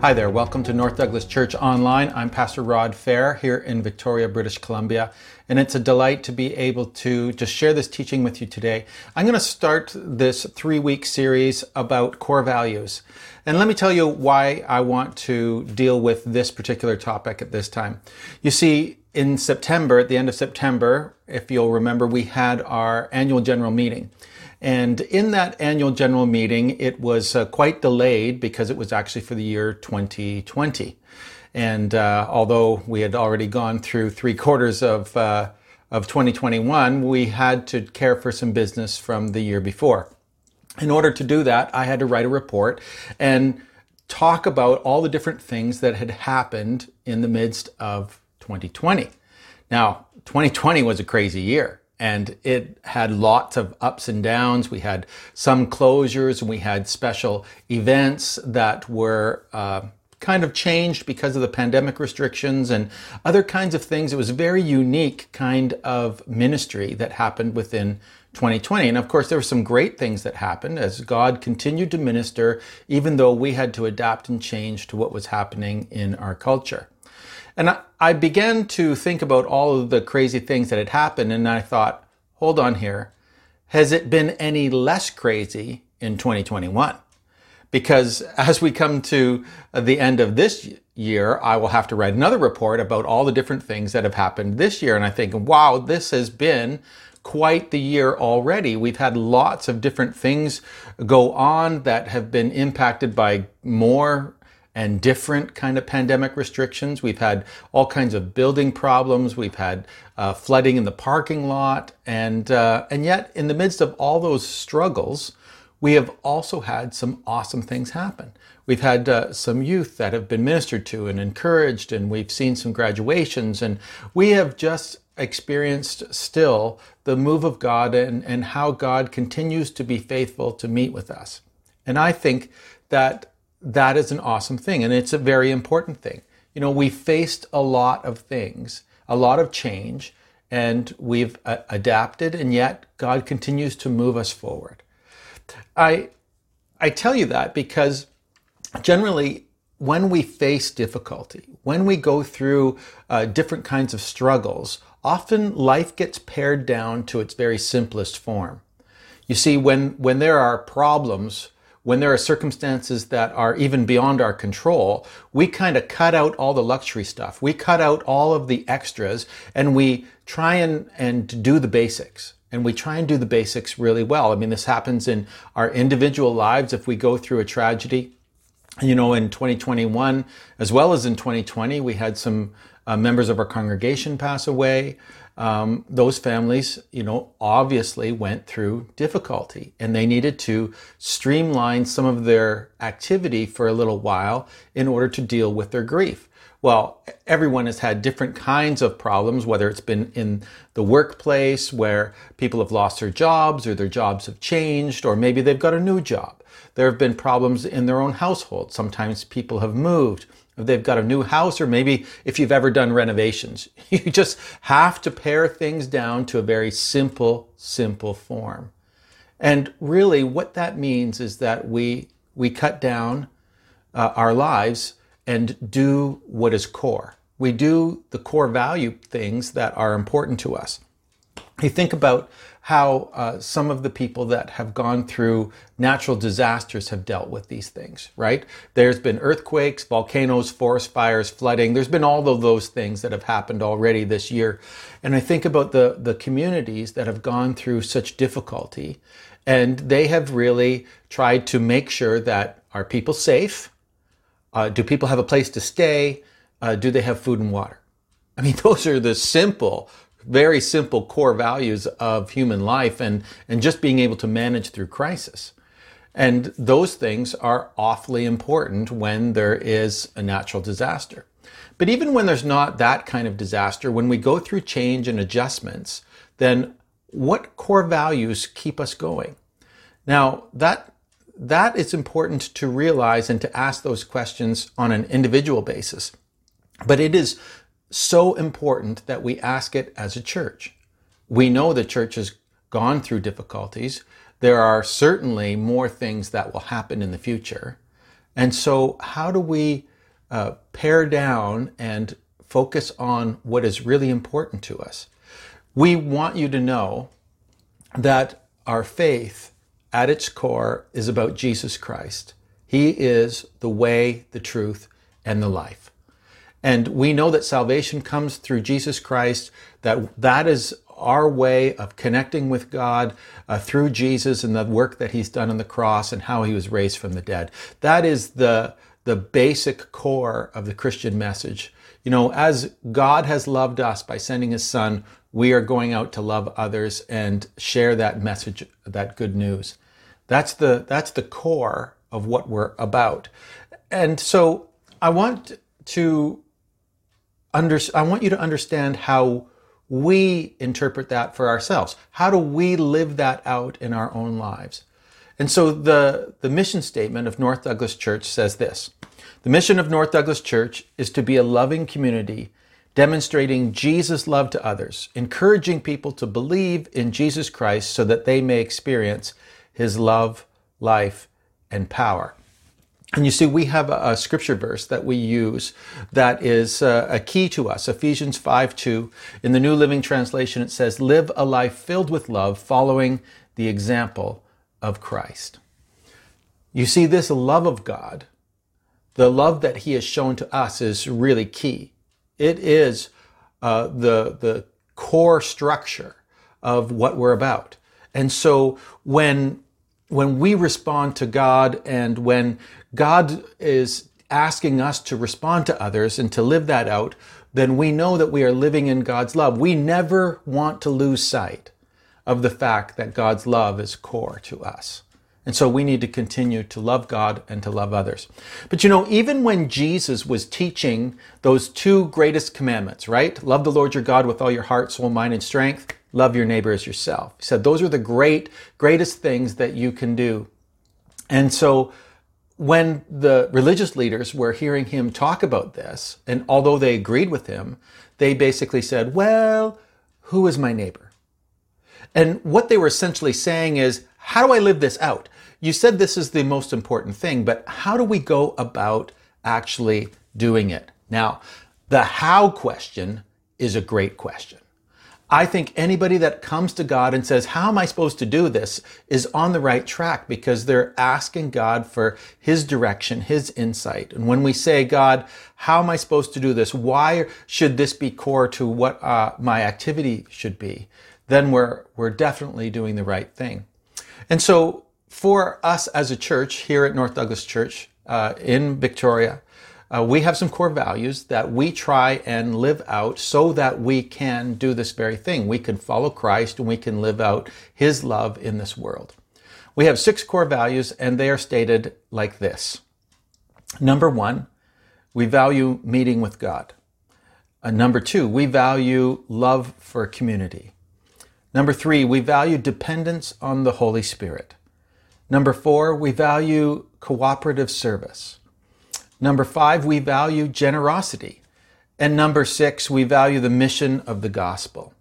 Hi there, welcome to North Douglas Church Online. I'm Pastor Rod Fair here in Victoria, British Columbia, and it's a delight to be able to just share this teaching with you today. I'm going to start this three week series about core values. And let me tell you why I want to deal with this particular topic at this time. You see, in September, at the end of September, if you'll remember, we had our annual general meeting. And in that annual general meeting, it was uh, quite delayed because it was actually for the year 2020. And uh, although we had already gone through three quarters of, uh, of 2021, we had to care for some business from the year before. In order to do that, I had to write a report and talk about all the different things that had happened in the midst of 2020. Now, 2020 was a crazy year and it had lots of ups and downs. We had some closures and we had special events that were uh, kind of changed because of the pandemic restrictions and other kinds of things. It was a very unique kind of ministry that happened within 2020. And of course, there were some great things that happened as God continued to minister, even though we had to adapt and change to what was happening in our culture. And I began to think about all of the crazy things that had happened, and I thought, hold on here. Has it been any less crazy in 2021? Because as we come to the end of this year, I will have to write another report about all the different things that have happened this year. And I think, wow, this has been quite the year already. We've had lots of different things go on that have been impacted by more and different kind of pandemic restrictions. We've had all kinds of building problems. We've had uh, flooding in the parking lot, and uh, and yet in the midst of all those struggles, we have also had some awesome things happen. We've had uh, some youth that have been ministered to and encouraged, and we've seen some graduations, and we have just experienced still the move of God and, and how God continues to be faithful to meet with us. And I think that that is an awesome thing. And it's a very important thing. You know, we faced a lot of things, a lot of change, and we've uh, adapted, and yet God continues to move us forward. I, I tell you that because generally, when we face difficulty, when we go through uh, different kinds of struggles, often life gets pared down to its very simplest form. You see, when, when there are problems, when there are circumstances that are even beyond our control, we kind of cut out all the luxury stuff. We cut out all of the extras and we try and, and do the basics. And we try and do the basics really well. I mean, this happens in our individual lives if we go through a tragedy. You know, in 2021, as well as in 2020, we had some uh, members of our congregation pass away um, those families, you know, obviously went through difficulty and they needed to streamline some of their activity for a little while in order to deal with their grief. Well, everyone has had different kinds of problems, whether it's been in the workplace where people have lost their jobs or their jobs have changed, or maybe they've got a new job. There have been problems in their own household. Sometimes people have moved if they've got a new house, or maybe if you've ever done renovations. You just have to pare things down to a very simple, simple form. And really, what that means is that we, we cut down uh, our lives and do what is core. We do the core value things that are important to us. You think about how uh, some of the people that have gone through natural disasters have dealt with these things, right? There's been earthquakes, volcanoes, forest fires, flooding. There's been all of those things that have happened already this year. And I think about the, the communities that have gone through such difficulty, and they have really tried to make sure that are people safe? Uh, do people have a place to stay? Uh, do they have food and water? I mean, those are the simple very simple core values of human life and, and just being able to manage through crisis. And those things are awfully important when there is a natural disaster. But even when there's not that kind of disaster, when we go through change and adjustments, then what core values keep us going? Now, that, that is important to realize and to ask those questions on an individual basis. But it is so important that we ask it as a church. We know the church has gone through difficulties. There are certainly more things that will happen in the future. And so, how do we uh, pare down and focus on what is really important to us? We want you to know that our faith at its core is about Jesus Christ. He is the way, the truth, and the life. And we know that salvation comes through Jesus Christ, that that is our way of connecting with God uh, through Jesus and the work that he's done on the cross and how he was raised from the dead. That is the, the basic core of the Christian message. You know, as God has loved us by sending his son, we are going out to love others and share that message, that good news. That's the, that's the core of what we're about. And so I want to under, I want you to understand how we interpret that for ourselves. How do we live that out in our own lives? And so the, the mission statement of North Douglas Church says this The mission of North Douglas Church is to be a loving community demonstrating Jesus' love to others, encouraging people to believe in Jesus Christ so that they may experience his love, life, and power. And you see, we have a, a, scripture verse that we use that is uh, a key to us. Ephesians 5 2. In the New Living Translation, it says, Live a life filled with love, following the example of Christ. You see, this love of God, the love that He has shown to us, is really key. It is uh, the, the core structure of what we're about. And so when when we respond to God and when God is asking us to respond to others and to live that out, then we know that we are living in God's love. We never want to lose sight of the fact that God's love is core to us. And so we need to continue to love God and to love others. But you know, even when Jesus was teaching those two greatest commandments, right? Love the Lord your God with all your heart, soul, mind, and strength love your neighbor as yourself. He said those are the great, greatest things that you can do. And so when the religious leaders were hearing him talk about this, and although they agreed with him, they basically said, well, who is my neighbor? And what they were essentially saying is, how do I live this out? You said this is the most important thing, but how do we go about actually doing it? Now, the how question is a great question. I think anybody that comes to God and says, How am I supposed to do this? is on the right track because they're asking God for His direction, His insight. And when we say, God, how am I supposed to do this? Why should this be core to what uh, my activity should be? Then we're, we're definitely doing the right thing. And so for us as a church here at North Douglas Church uh, in Victoria, uh, we have some core values that we try and live out so that we can do this very thing. We can follow Christ and we can live out His love in this world. We have six core values and they are stated like this. Number one, we value meeting with God. Uh, number two, we value love for community. Number three, we value dependence on the Holy Spirit. Number four, we value cooperative service. Number five, we value generosity. And number six, we value the mission of the gospel.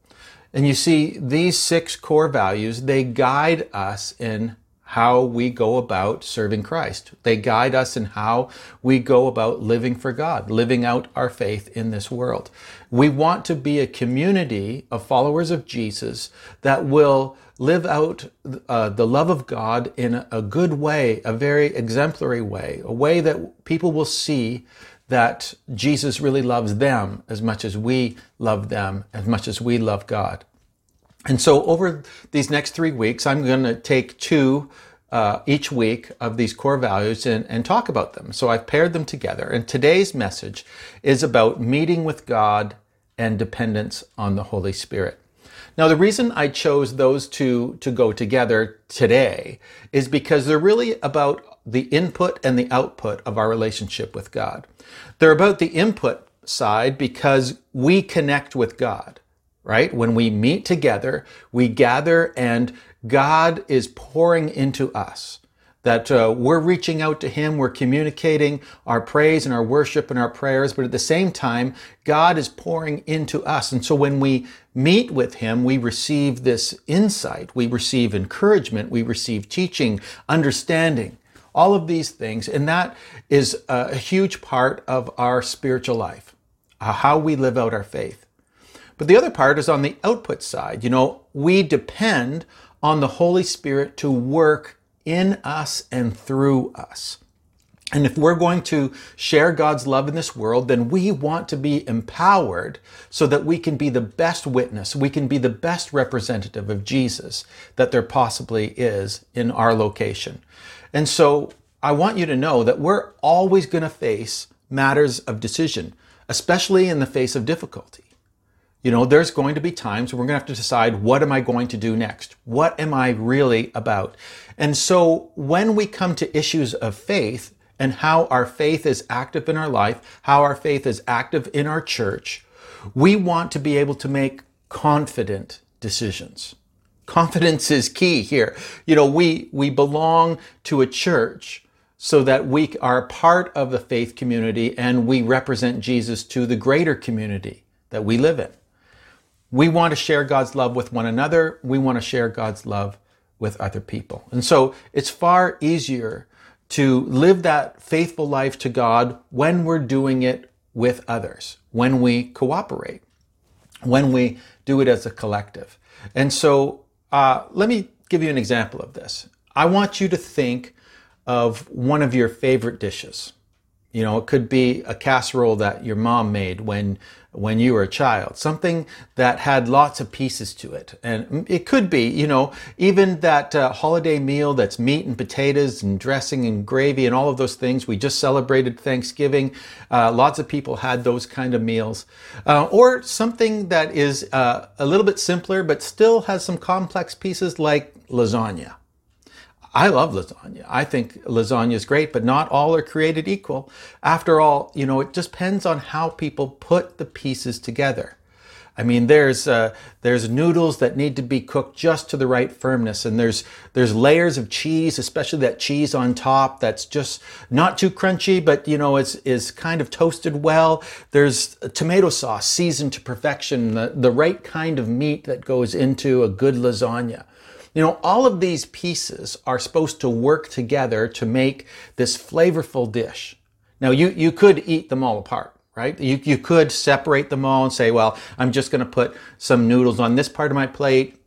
And you see, these six core values, they guide us in how we go about serving Christ. They guide us in how we go about living for God, living out our faith in this world. We want to be a community of followers of Jesus that will live out uh, the love of God in a good way, a very exemplary way, a way that people will see that Jesus really loves them as much as we love them, as much as we love God. And so over these next three weeks, I'm going to take two uh, each week of these core values and, and talk about them. So I've paired them together. And today's message is about meeting with God and dependence on the Holy Spirit. Now, the reason I chose those two to go together today is because they're really about the input and the output of our relationship with God. They're about the input side because we connect with God, right? When we meet together, we gather and God is pouring into us. that uh, we're reaching out to Him, we're communicating our praise and our worship and our prayers, but at the same time, God is pouring into us. And so when we meet with Him, we receive this insight, we receive encouragement, we receive teaching, understanding, all of these things. And that is a huge part of our spiritual life, uh, how we live out our faith. But the other part is on the output side. You know, we depend on the Holy Spirit to work in us and through us. And if we're going to share God's love in this world, then we want to be empowered so that we can be the best witness, we can be the best representative of Jesus that there possibly is in our location. And so I want you to know that we're always going to face matters of decision, especially in the face of difficulty. You know, there's going to be times we're going to have to decide what am I going to do next? What am I really about? And so when we come to issues of faith and how our faith is active in our life, how our faith is active in our church, we want to be able to make confident decisions. Confidence is key here. You know, we, we belong to a church so that we are part of the faith community and we represent Jesus to the greater community that we live in. We want to share God's love with one another. We want to share God's love with other people. And so it's far easier to live that faithful life to God when we're doing it with others, when we cooperate, when we do it as a collective. And so uh, let me give you an example of this. I want you to think of one of your favorite dishes. You know, it could be a casserole that your mom made when when you were a child, something that had lots of pieces to it. And it could be, you know, even that uh, holiday meal that's meat and potatoes and dressing and gravy and all of those things. We just celebrated Thanksgiving. Uh, lots of people had those kind of meals. Uh, or something that is uh, a little bit simpler but still has some complex pieces like lasagna. I love lasagna. I think lasagna is great, but not all are created equal. After all, you know, it just depends on how people put the pieces together. I mean, there's uh, there's noodles that need to be cooked just to the right firmness, and there's there's layers of cheese, especially that cheese on top that's just not too crunchy, but you know is is kind of toasted well. There's tomato sauce seasoned to perfection, the, the right kind of meat that goes into a good lasagna. You know, all of these pieces are supposed to work together to make this flavorful dish. Now, you, you could eat them all apart, right? You, you could separate them all and say, well, I'm just going to put some noodles on this part of my plate,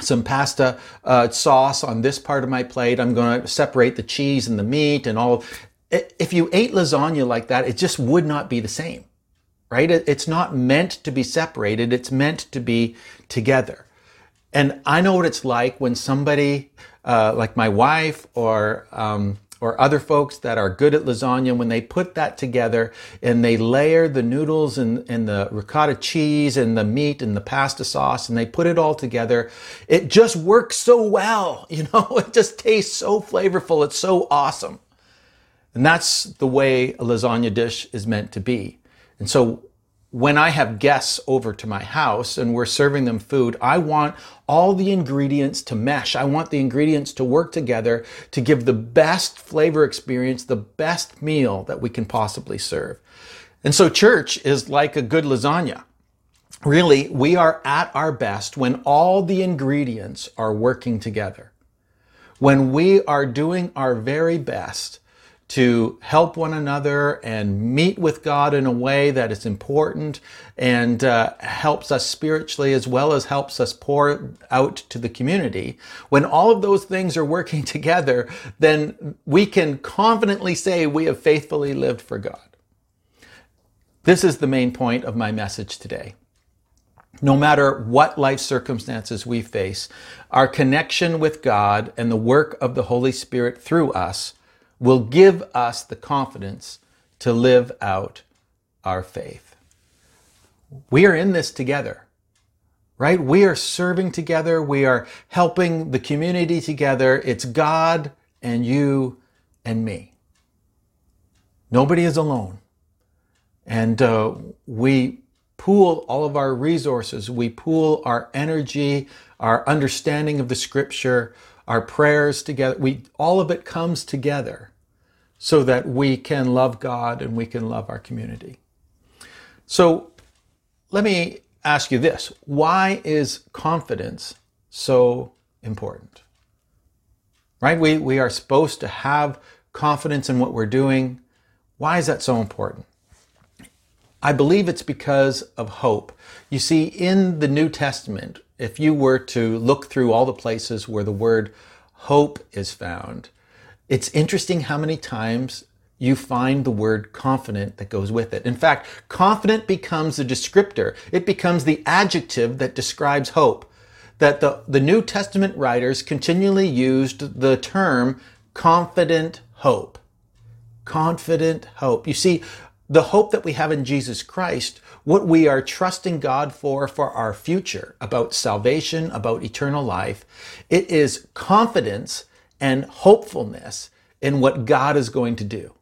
some pasta uh, sauce on this part of my plate. I'm going to separate the cheese and the meat and all. If you ate lasagna like that, it just would not be the same, right? It's not meant to be separated. It's meant to be together. And I know what it's like when somebody, uh, like my wife or, um, or other folks that are good at lasagna, when they put that together and they layer the noodles and, and the ricotta cheese and the meat and the pasta sauce and they put it all together, it just works so well. You know, it just tastes so flavorful. It's so awesome. And that's the way a lasagna dish is meant to be. And so when I have guests over to my house and we're serving them food, I want all the ingredients to mesh. I want the ingredients to work together to give the best flavor experience, the best meal that we can possibly serve. And so church is like a good lasagna. Really, we are at our best when all the ingredients are working together. When we are doing our very best to help one another and meet with God in a way that is important and uh, helps us spiritually as well as helps us pour out to the community, when all of those things are working together, then we can confidently say we have faithfully lived for God. This is the main point of my message today. No matter what life circumstances we face, our connection with God and the work of the Holy Spirit through us will give us the confidence to live out our faith. We are in this together, right? We are serving together. We are helping the community together. It's God and you and me. Nobody is alone. And uh, we pool all of our resources. We pool our energy, our understanding of the scripture, our prayers together. We, all of it comes together so that we can love God and we can love our community. So let me ask you this. Why is confidence so important? Right? We, we are supposed to have confidence in what we're doing. Why is that so important? I believe it's because of hope. You see, in the New Testament, if you were to look through all the places where the word hope is found, it's interesting how many times you find the word confident that goes with it. In fact, confident becomes a descriptor. It becomes the adjective that describes hope. That the, the New Testament writers continually used the term confident hope. Confident hope. You see, the hope that we have in Jesus Christ, what we are trusting God for for our future, about salvation, about eternal life, it is confidence and hopefulness in what God is going to do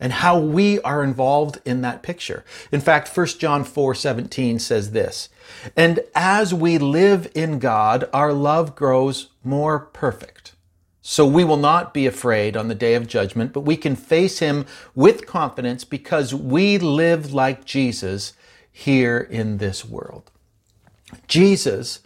and how we are involved in that picture. In fact, 1 John 4 17 says this, and as we live in God, our love grows more perfect. So we will not be afraid on the day of judgment, but we can face him with confidence because we live like Jesus here in this world. Jesus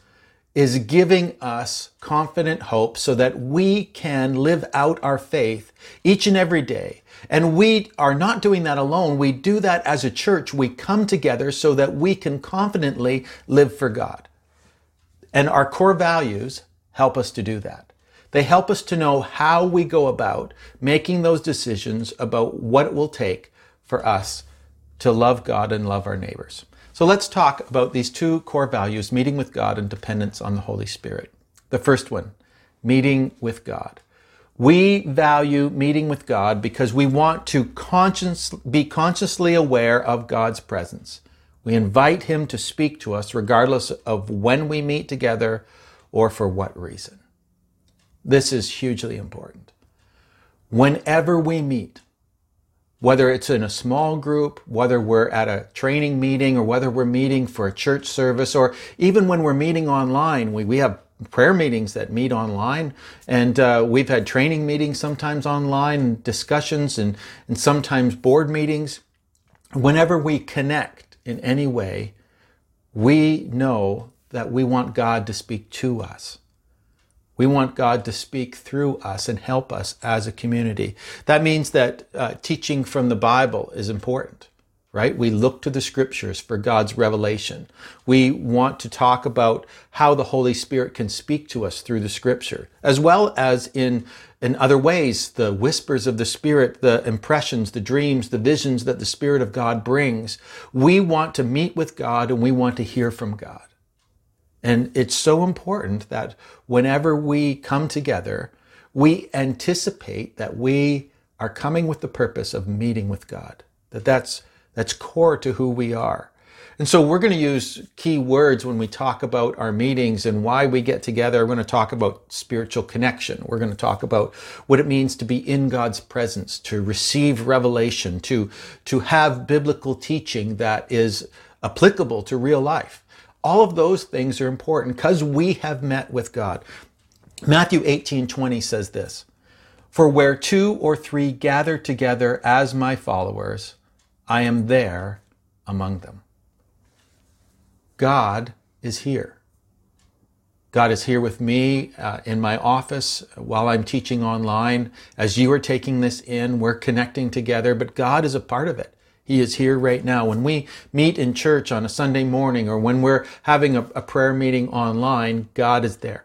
is giving us confident hope so that we can live out our faith each and every day. And we are not doing that alone. We do that as a church. We come together so that we can confidently live for God. And our core values help us to do that. They help us to know how we go about making those decisions about what it will take for us to love God and love our neighbors. So let's talk about these two core values meeting with God and dependence on the Holy Spirit. The first one, meeting with God. We value meeting with God because we want to conscious, be consciously aware of God's presence. We invite Him to speak to us regardless of when we meet together or for what reason. This is hugely important. Whenever we meet, whether it's in a small group, whether we're at a training meeting, or whether we're meeting for a church service, or even when we're meeting online, we, we have prayer meetings that meet online, and uh, we've had training meetings sometimes online, discussions, and, and sometimes board meetings. Whenever we connect in any way, we know that we want God to speak to us. We want God to speak through us and help us as a community. That means that uh, teaching from the Bible is important, right? We look to the scriptures for God's revelation. We want to talk about how the Holy Spirit can speak to us through the scripture, as well as in in other ways, the whispers of the Spirit, the impressions, the dreams, the visions that the Spirit of God brings. We want to meet with God and we want to hear from God. And it's so important that whenever we come together, we anticipate that we are coming with the purpose of meeting with God. That that's, that's core to who we are. And so we're going to use key words when we talk about our meetings and why we get together. We're going to talk about spiritual connection. We're going to talk about what it means to be in God's presence, to receive revelation, to, to have biblical teaching that is applicable to real life. All of those things are important because we have met with God. Matthew 18 20 says this For where two or three gather together as my followers, I am there among them. God is here. God is here with me uh, in my office while I'm teaching online. As you are taking this in, we're connecting together, but God is a part of it. He is here right now. When we meet in church on a Sunday morning or when we're having a, a prayer meeting online, God is there.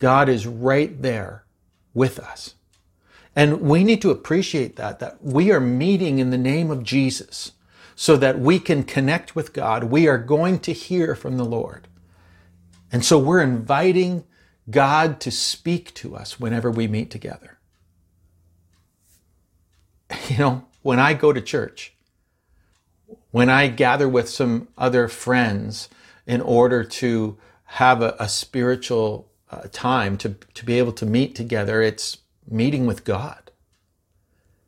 God is right there with us. And we need to appreciate that, that we are meeting in the name of Jesus so that we can connect with God. We are going to hear from the Lord. And so we're inviting God to speak to us whenever we meet together. You know, when I go to church, when I gather with some other friends in order to have a, a spiritual uh, time to, to be able to meet together, it's meeting with God.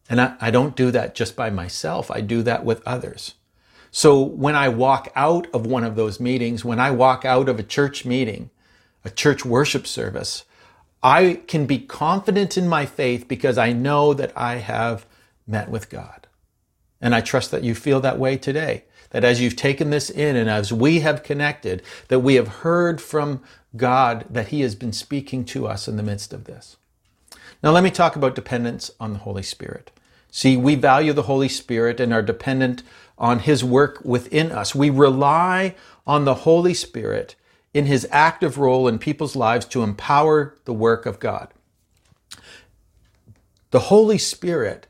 And I, I don't do that just by myself, I do that with others. So when I walk out of one of those meetings, when I walk out of a church meeting, a church worship service, I can be confident in my faith because I know that I have met with God. And I trust that you feel that way today. That as you've taken this in and as we have connected, that we have heard from God that He has been speaking to us in the midst of this. Now, let me talk about dependence on the Holy Spirit. See, we value the Holy Spirit and are dependent on His work within us. We rely on the Holy Spirit in His active role in people's lives to empower the work of God. The Holy Spirit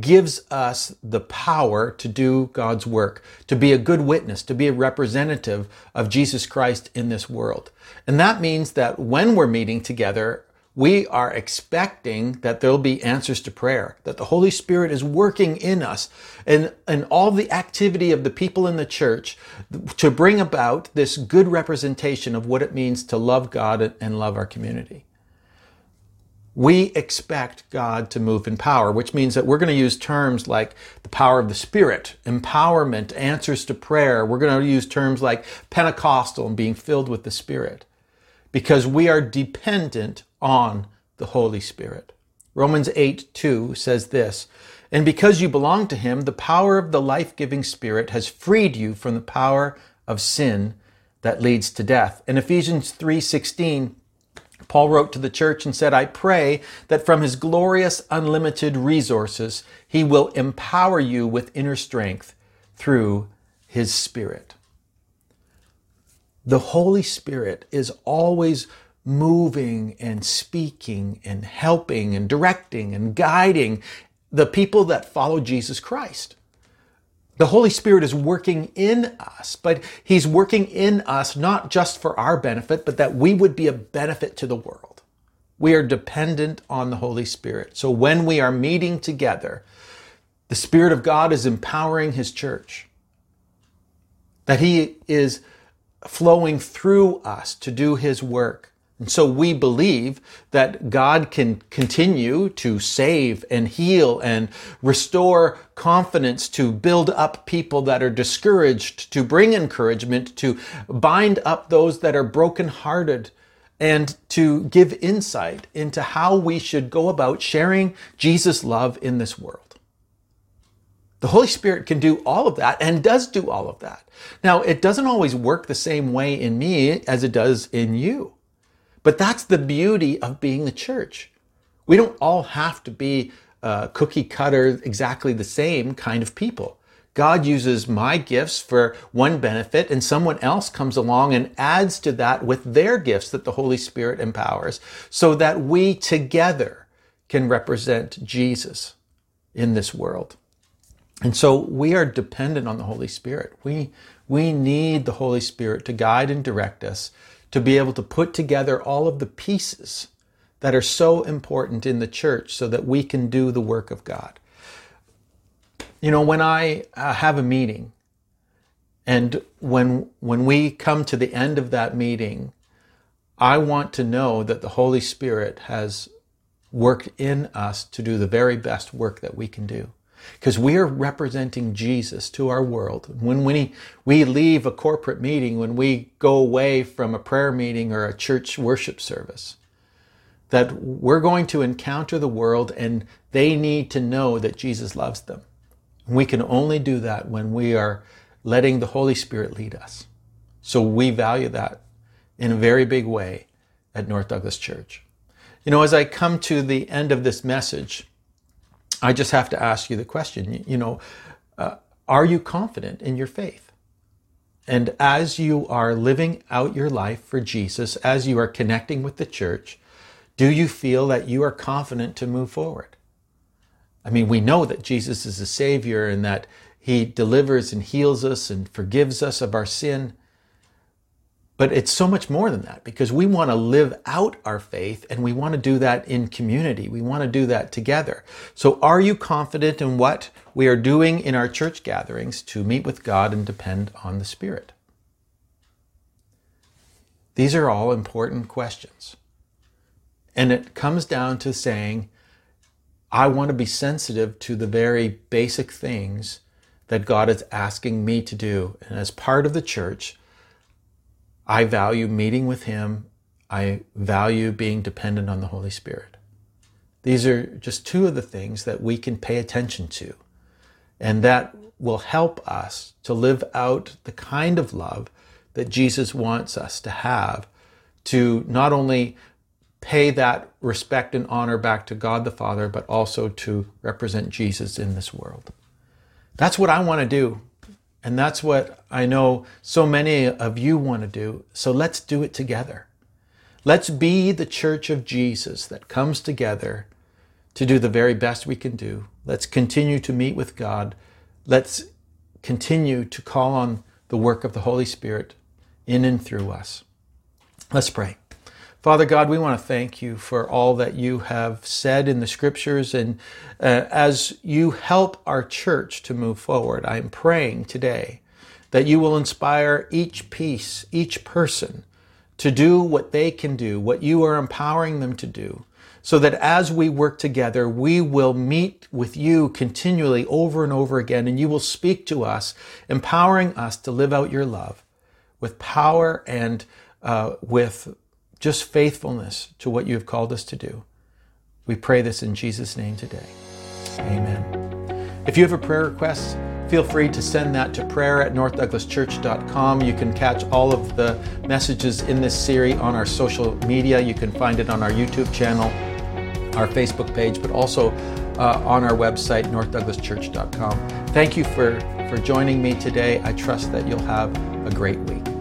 gives us the power to do God's work, to be a good witness, to be a representative of Jesus Christ in this world. And that means that when we're meeting together, we are expecting that there'll be answers to prayer, that the Holy Spirit is working in us and, and all the activity of the people in the church to bring about this good representation of what it means to love God and love our community we expect God to move in power, which means that we're going to use terms like the power of the Spirit, empowerment, answers to prayer. We're going to use terms like Pentecostal and being filled with the Spirit because we are dependent on the Holy Spirit. Romans 8 2 says this, and because you belong to Him, the power of the life giving Spirit has freed you from the power of sin that leads to death. In Ephesians 3 16, Paul wrote to the church and said, I pray that from his glorious, unlimited resources, he will empower you with inner strength through his Spirit. The Holy Spirit is always moving and speaking and helping and directing and guiding the people that follow Jesus Christ. The Holy Spirit is working in us, but He's working in us not just for our benefit, but that we would be a benefit to the world. We are dependent on the Holy Spirit. So when we are meeting together, the Spirit of God is empowering His church, that He is flowing through us to do His work. And so we believe that God can continue to save and heal and restore confidence, to build up people that are discouraged, to bring encouragement, to bind up those that are brokenhearted, and to give insight into how we should go about sharing Jesus' love in this world. The Holy Spirit can do all of that and does do all of that. Now, it doesn't always work the same way in me as it does in you. But that's the beauty of being the church. We don't all have to be uh, cookie cutter, exactly the same kind of people. God uses my gifts for one benefit, and someone else comes along and adds to that with their gifts that the Holy Spirit empowers, so that we together can represent Jesus in this world. And so we are dependent on the Holy Spirit. We, we need the Holy Spirit to guide and direct us to be able to put together all of the pieces that are so important in the church so that we can do the work of God. You know, when I uh, have a meeting and when when we come to the end of that meeting, I want to know that the Holy Spirit has worked in us to do the very best work that we can do because we are representing Jesus to our world. When we, we leave a corporate meeting, when we go away from a prayer meeting or a church worship service, that we're going to encounter the world and they need to know that Jesus loves them. We can only do that when we are letting the Holy Spirit lead us. So we value that in a very big way at North Douglas Church. You know, as I come to the end of this message, I just have to ask you the question, you know, uh, are you confident in your faith? And as you are living out your life for Jesus, as you are connecting with the church, do you feel that you are confident to move forward? I mean, we know that Jesus is a Savior and that He delivers and heals us and forgives us of our sin. But it's so much more than that because we want to live out our faith and we want to do that in community. We want to do that together. So are you confident in what we are doing in our church gatherings to meet with God and depend on the Spirit? These are all important questions. And it comes down to saying, I want to be sensitive to the very basic things that God is asking me to do. And as part of the church, I value meeting with Him. I value being dependent on the Holy Spirit. These are just two of the things that we can pay attention to. And that will help us to live out the kind of love that Jesus wants us to have to not only pay that respect and honor back to God the Father, but also to represent Jesus in this world. That's what I want to do. And that's what I know so many of you want to do. So let's do it together. Let's be the church of Jesus that comes together to do the very best we can do. Let's continue to meet with God. Let's continue to call on the work of the Holy Spirit in and through us. Let's pray. Father God, we want to thank you for all that you have said in the scriptures. And uh, as you help our church to move forward, I'm praying today that you will inspire each piece, each person to do what they can do, what you are empowering them to do, so that as we work together, we will meet with you continually over and over again, and you will speak to us, empowering us to live out your love with power and uh, with just faithfulness to what you have called us to do. We pray this in Jesus' name today. Amen. If you have a prayer request, feel free to send that to prayer at northdouglaschurch.com. You can catch all of the messages in this series on our social media. You can find it on our YouTube channel, our Facebook page, but also uh, on our website, northdouglaschurch.com. Thank you for, for joining me today. I trust that you'll have a great week.